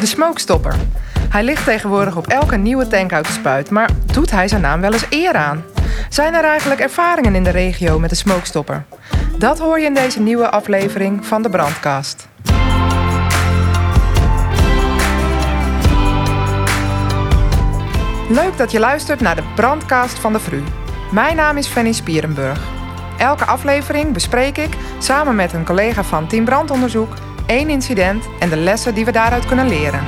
De smokestopper. Hij ligt tegenwoordig op elke nieuwe tank uit de spuit, maar doet hij zijn naam wel eens eer aan? Zijn er eigenlijk ervaringen in de regio met de smokestopper? Dat hoor je in deze nieuwe aflevering van de Brandkast. Leuk dat je luistert naar de Brandkast van de Vru. Mijn naam is Fanny Spierenburg. Elke aflevering bespreek ik samen met een collega van Team Brandonderzoek één incident en de lessen die we daaruit kunnen leren.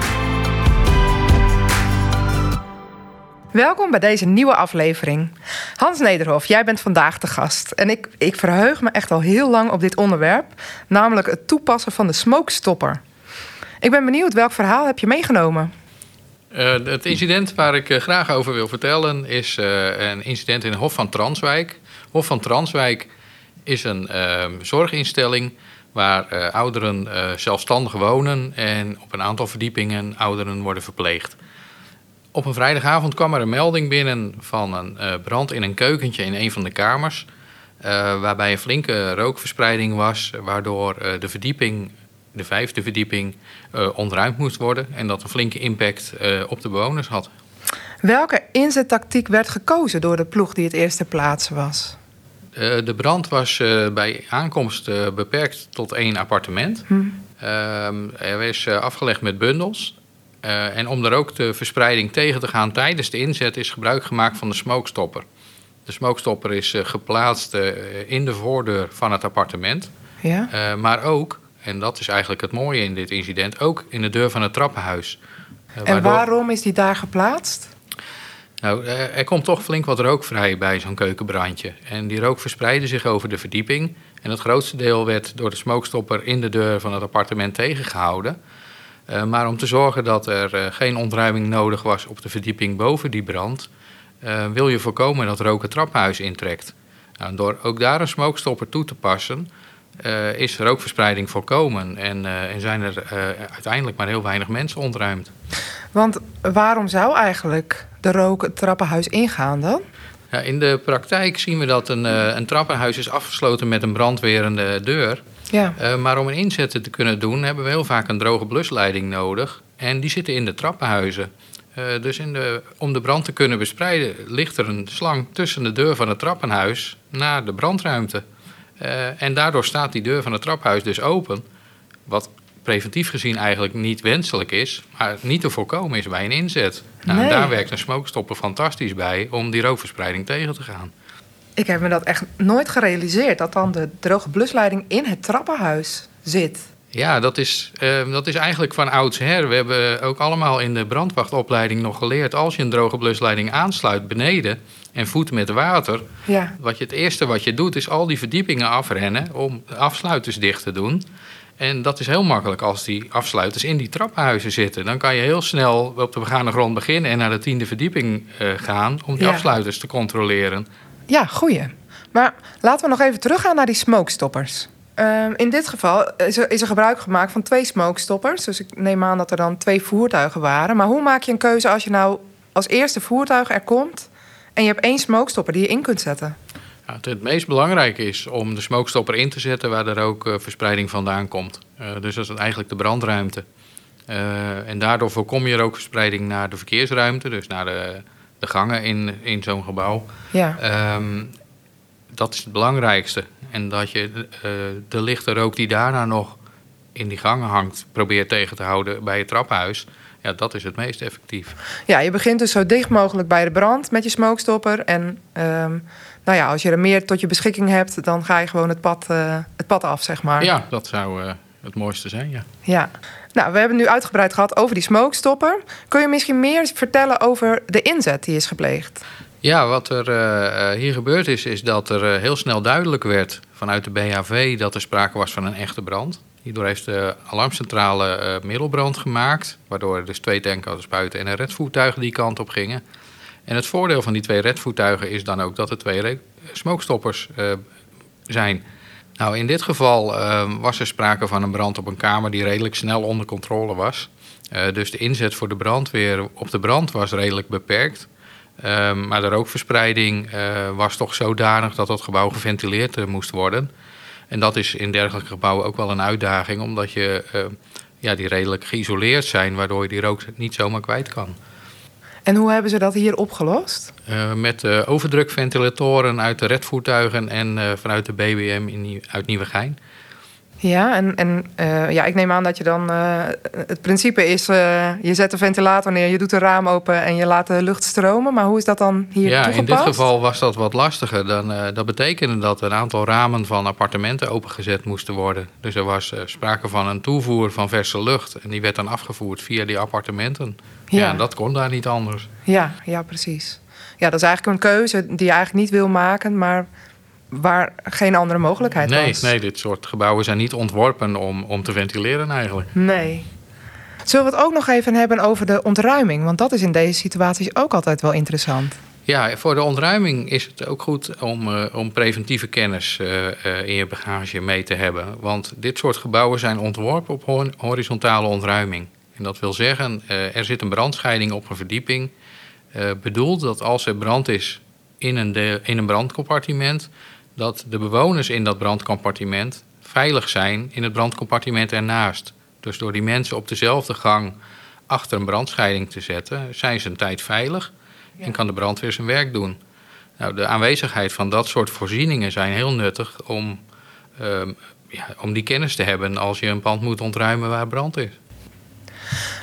Welkom bij deze nieuwe aflevering. Hans Nederhof, jij bent vandaag de gast. En ik, ik verheug me echt al heel lang op dit onderwerp, namelijk het toepassen van de smokestopper. Ik ben benieuwd welk verhaal heb je meegenomen? Uh, het incident waar ik uh, graag over wil vertellen is uh, een incident in Hof van Transwijk. Hof van Transwijk is een ehm, zorginstelling waar ouderen zelfstandig wonen en op een aantal verdiepingen ouderen worden verpleegd. Op een vrijdagavond kwam er een melding binnen van een brand in een keukentje in een van de kamers. waarbij een flinke rookverspreiding was, waardoor de verdieping de vijfde verdieping ontruimd moest worden. En dat een flinke impact op de bewoners had. Welke inzettactiek werd gekozen door de ploeg die het eerste plaatsen was? Uh, de brand was bij aankomst beperkt tot één appartement. Hm. Ehm, er is afgelegd met bundels. en om er ook de verspreiding tegen te gaan tijdens de inzet is gebruik gemaakt van de smokestopper. De smokestopper is geplaatst in de voordeur van het appartement. Ja? maar ook en dat is eigenlijk het mooie in dit incident, ook in de deur van het trappenhuis. Eh, en waarom is die daar geplaatst? Nou, eh, er komt toch flink wat rook vrij bij zo'n keukenbrandje. En die rook verspreidde zich over de verdieping. En het grootste deel werd door de smokestopper in de deur van het appartement tegengehouden. Uh, maar om te zorgen dat er uh, geen ontruiming nodig was op de verdieping boven die brand, wil je voorkomen dat rook het trappenhuis intrekt. Nou, door ook daar een smokestopper toe te passen, is rookverspreiding voorkomen. En, en zijn er uiteindelijk maar heel weinig mensen ontruimd. Want waarom zou eigenlijk de rook het trappenhuis ingaan dan? Ja, in de praktijk zien we dat een, een trappenhuis is afgesloten met een brandwerende deur. Ja. maar om een inzet te kunnen doen, hebben we heel vaak een droge blusleiding nodig. En die zitten in de trappenhuizen. dus in de, om de brand te kunnen bespreiden, ligt er een slang tussen de deur van het trappenhuis naar de brandruimte. Uh, en daardoor staat die deur van het traphuis dus open. Wat preventief gezien eigenlijk niet wenselijk is, maar niet te voorkomen is bij een inzet. Nou, nee. Daar werkt een fantastisch bij om die rookverspreiding tegen te gaan. Ik heb me dat echt nooit gerealiseerd, dat dan de droge blusleiding in het trappenhuis zit. Ja, dat is, uh, dat is eigenlijk van oudsher. We hebben ook allemaal in de brandwachtopleiding nog geleerd... als je een droge blusleiding aansluit beneden en voedt met water... Ja. Wat je, het eerste wat je doet is al die verdiepingen afrennen... om de afsluiters dicht te doen. En dat is heel makkelijk als die afsluiters in die trappenhuizen zitten. Dan kan je heel snel op de begane grond beginnen... en naar de tiende verdieping uh, gaan om die ja. afsluiters te controleren. Ja, goeie. Maar laten we nog even teruggaan naar die smokestoppers. Um, in dit geval is er, is er, gebruik gemaakt van twee smokestoppers. Dus ik neem aan dat er dan twee voertuigen waren. Maar hoe maak je een keuze als je nou als eerste voertuig er komt... en je hebt één smokestopper die je in kunt zetten? Ja, het, meest belangrijke is om de smokestopper in te zetten... waar er ook uh, verspreiding vandaan komt. Uh, dus dat is eigenlijk de brandruimte. Uh, en daardoor voorkom je ook verspreiding naar de verkeersruimte... dus naar de, de gangen in, in zo'n gebouw. Ja. Um, dat is het belangrijkste. En dat je uh, de lichte rook die daarna nog in die gangen hangt, probeert tegen te houden bij het trappenhuis. Ja, dat is het meest effectief. Ja, je begint dus zo dicht mogelijk bij de brand met je smokestopper. En um, nou ja, als je er meer tot je beschikking hebt, dan ga je gewoon het pad, uh, het pad af, zeg maar. Ja, dat zou uh, het mooiste zijn, ja. Ja. Nou, we hebben nu uitgebreid gehad over die smokestopper. Kun je misschien meer vertellen over de inzet die is gepleegd? Ja, wat er uh, hier gebeurd is, is dat er uh, heel snel duidelijk werd vanuit de BHV dat er sprake was van een echte brand. Hierdoor heeft de alarmcentrale middelbrand gemaakt, waardoor dus twee tankauto's spuiten en een redvoertuigen die kant op gingen. En het voordeel van die twee redvoertuigen is dan ook dat er twee smokestoppers zijn. Nou, in dit geval was er sprake van een brand op een kamer die redelijk snel onder controle was. dus de inzet voor de brandweer op de brand was redelijk beperkt. Um, maar de rookverspreiding uh, was toch zodanig dat het gebouw geventileerd uh, moest worden. En dat is in dergelijke gebouwen ook wel een uitdaging, omdat je uh, ja, die redelijk geïsoleerd zijn, waardoor je die rook niet zomaar kwijt kan. En hoe hebben ze dat hier opgelost? Uh, met overdrukventilatoren uit de redvoertuigen en vanuit de BBM in, uit Nieuwegein. Ja, en, en uh, ja, ik neem aan dat je dan. Uh, het principe is: uh, je zet de ventilator neer, je doet de raam open en je laat de lucht stromen. Maar hoe is dat dan hier ja, toegepast? in dit geval was dat wat lastiger. Dan, dat betekende dat een aantal ramen van appartementen opengezet moesten worden. Dus er was sprake van een toevoer van verse lucht. En die werd dan afgevoerd via die appartementen. Ja, ja dat kon daar niet anders. Ja, ja, precies. Ja, dat is eigenlijk een keuze die je eigenlijk niet wil maken, maar waar geen andere mogelijkheid nee, was. Nee, dit soort gebouwen zijn niet ontworpen om, om te ventileren eigenlijk. Nee. Zullen we het ook nog even hebben over de ontruiming? Want dat is in deze situaties ook altijd wel interessant. Ja, voor de ontruiming is het ook goed om, uh, om preventieve kennis uh, uh, in je bagage mee te hebben. Want dit soort gebouwen zijn ontworpen op horizontale ontruiming. En dat wil zeggen, er zit een brandscheiding op een verdieping. bedoeld dat als er brand is in een, in een brandcompartiment, dat de bewoners in dat brandcompartiment veilig zijn in het brandcompartiment ernaast. Dus door die mensen op dezelfde gang achter een brandscheiding te zetten, zijn ze een tijd veilig en kan de brandweer zijn werk doen. Nou, de aanwezigheid van dat soort voorzieningen zijn heel nuttig om, um, ja, om die kennis te hebben als je een pand moet ontruimen waar brand is.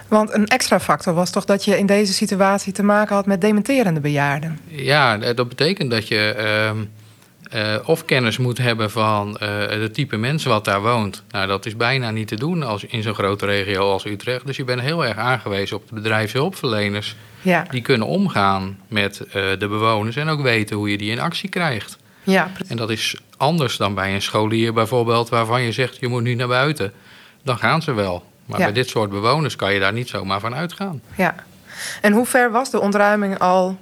Want een extra factor was toch dat je in deze situatie te maken had met dementerende bejaarden? Ja, dat betekent dat je. Uh, uh, of kennis moet hebben van uh, het type mensen wat daar woont. Nou, dat is bijna niet te doen als, in zo'n grote regio als Utrecht. Dus je bent heel erg aangewezen op de bedrijfshulpverleners. Ja. Die kunnen omgaan met uh, de bewoners en ook weten hoe je die in actie krijgt. Ja, en dat is anders dan bij een scholier bijvoorbeeld, waarvan je zegt je moet nu naar buiten. Dan gaan ze wel. Maar ja. bij dit soort bewoners kan je daar niet zomaar van uitgaan. Ja. En hoe ver was de ontruiming al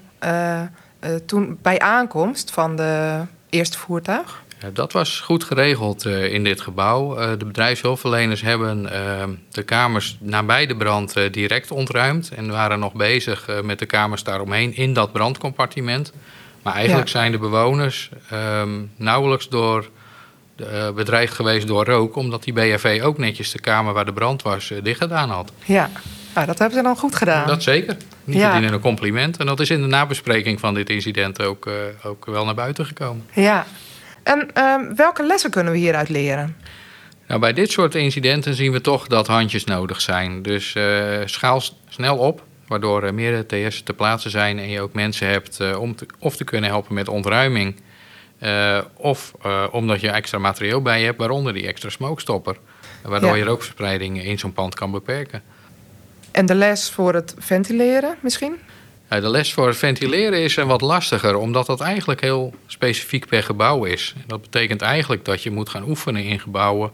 toen bij aankomst van de eerste voertuig? Dat was goed geregeld uh, in dit gebouw. Uh, de bedrijfshulpverleners hebben uh, de kamers nabij de brand direct ontruimd en waren nog bezig met de kamers daaromheen in dat brandcompartiment. Maar eigenlijk ja. zijn de bewoners ehm, nauwelijks door bedreigd geweest door rook, omdat die BFV ook netjes de kamer waar de brand was dicht gedaan had. Ja, nou, dat hebben ze dan goed gedaan. Dat zeker. Niet ja. verdienen een compliment. En dat is in de nabespreking van dit incident ook, uh, ook wel naar buiten gekomen. Ja. En uh, welke lessen kunnen we hieruit leren? Nou, bij dit soort incidenten zien we toch dat handjes nodig zijn. Dus uh, schaal snel op, waardoor er meer TS te plaatsen zijn en je ook mensen hebt uh, om te, of te kunnen helpen met ontruiming. of omdat je extra materieel bij je hebt, waaronder die extra smokestopper. Waardoor ja. je rookverspreiding in zo'n pand kan beperken. En de les voor het ventileren misschien? Ja, de les voor het ventileren is wat lastiger, omdat dat eigenlijk heel specifiek per gebouw is. Dat betekent eigenlijk dat je moet gaan oefenen in gebouwen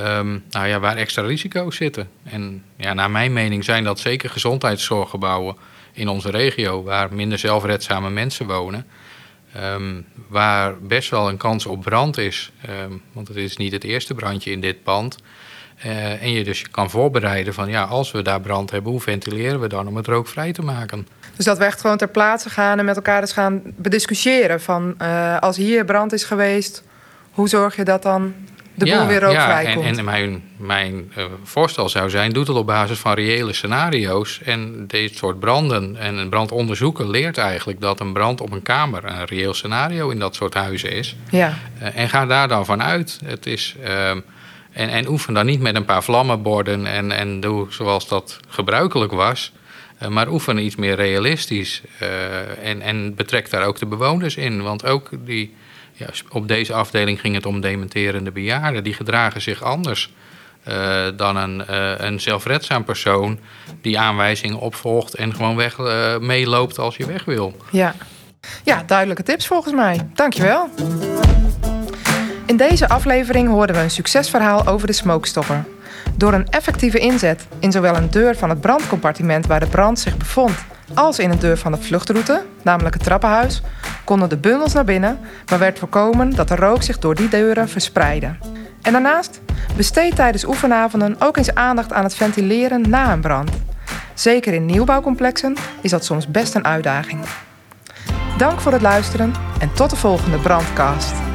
um, nou ja, waar extra risico's zitten. En ja, naar mijn mening zijn dat zeker gezondheidszorggebouwen in onze regio, waar minder zelfredzame mensen wonen. Um, waar best wel een kans op brand is, um, want het is niet het eerste brandje in dit pand. Uh, en je dus kan voorbereiden van ja, als we daar brand hebben, hoe ventileren we dan om het rookvrij te maken? Dus dat we echt gewoon ter plaatse gaan en met elkaar dus gaan bediscussiëren van uh, als hier brand is geweest, hoe zorg je dat dan de boel weer rookvrij ja, en, komt? En mijn, mijn uh, voorstel zou zijn, doe het op basis van reële scenario's. En dit soort branden en een brandonderzoeken leert eigenlijk dat een brand op een kamer een reëel scenario in dat soort huizen is. Ja. en ga daar dan vanuit. Het is... Ehm, en, en oefen dan niet met een paar vlammenborden en, en doe zoals dat gebruikelijk was. Uh, maar oefen iets meer realistisch. Uh, en, en betrek daar ook de bewoners in. Want ook die, ja, op deze afdeling ging het om dementerende bejaarden. Die gedragen zich anders uh, dan een, een zelfredzaam persoon die aanwijzingen opvolgt en gewoon weg meeloopt als je weg wil. Ja. ja, duidelijke tips volgens mij. Dankjewel. In deze aflevering hoorden we een succesverhaal over de smokestopper. Door een effectieve inzet in zowel een deur van het brandcompartiment waar de brand zich bevond, als in een deur van de vluchtroute, namelijk het trappenhuis, konden de bundels naar binnen, maar werd voorkomen dat de rook zich door die deuren verspreidde. En daarnaast besteed tijdens oefenavonden ook eens aandacht aan het ventileren na een brand. Zeker in nieuwbouwcomplexen is dat soms best een uitdaging. Dank voor het luisteren en tot de volgende brandcast.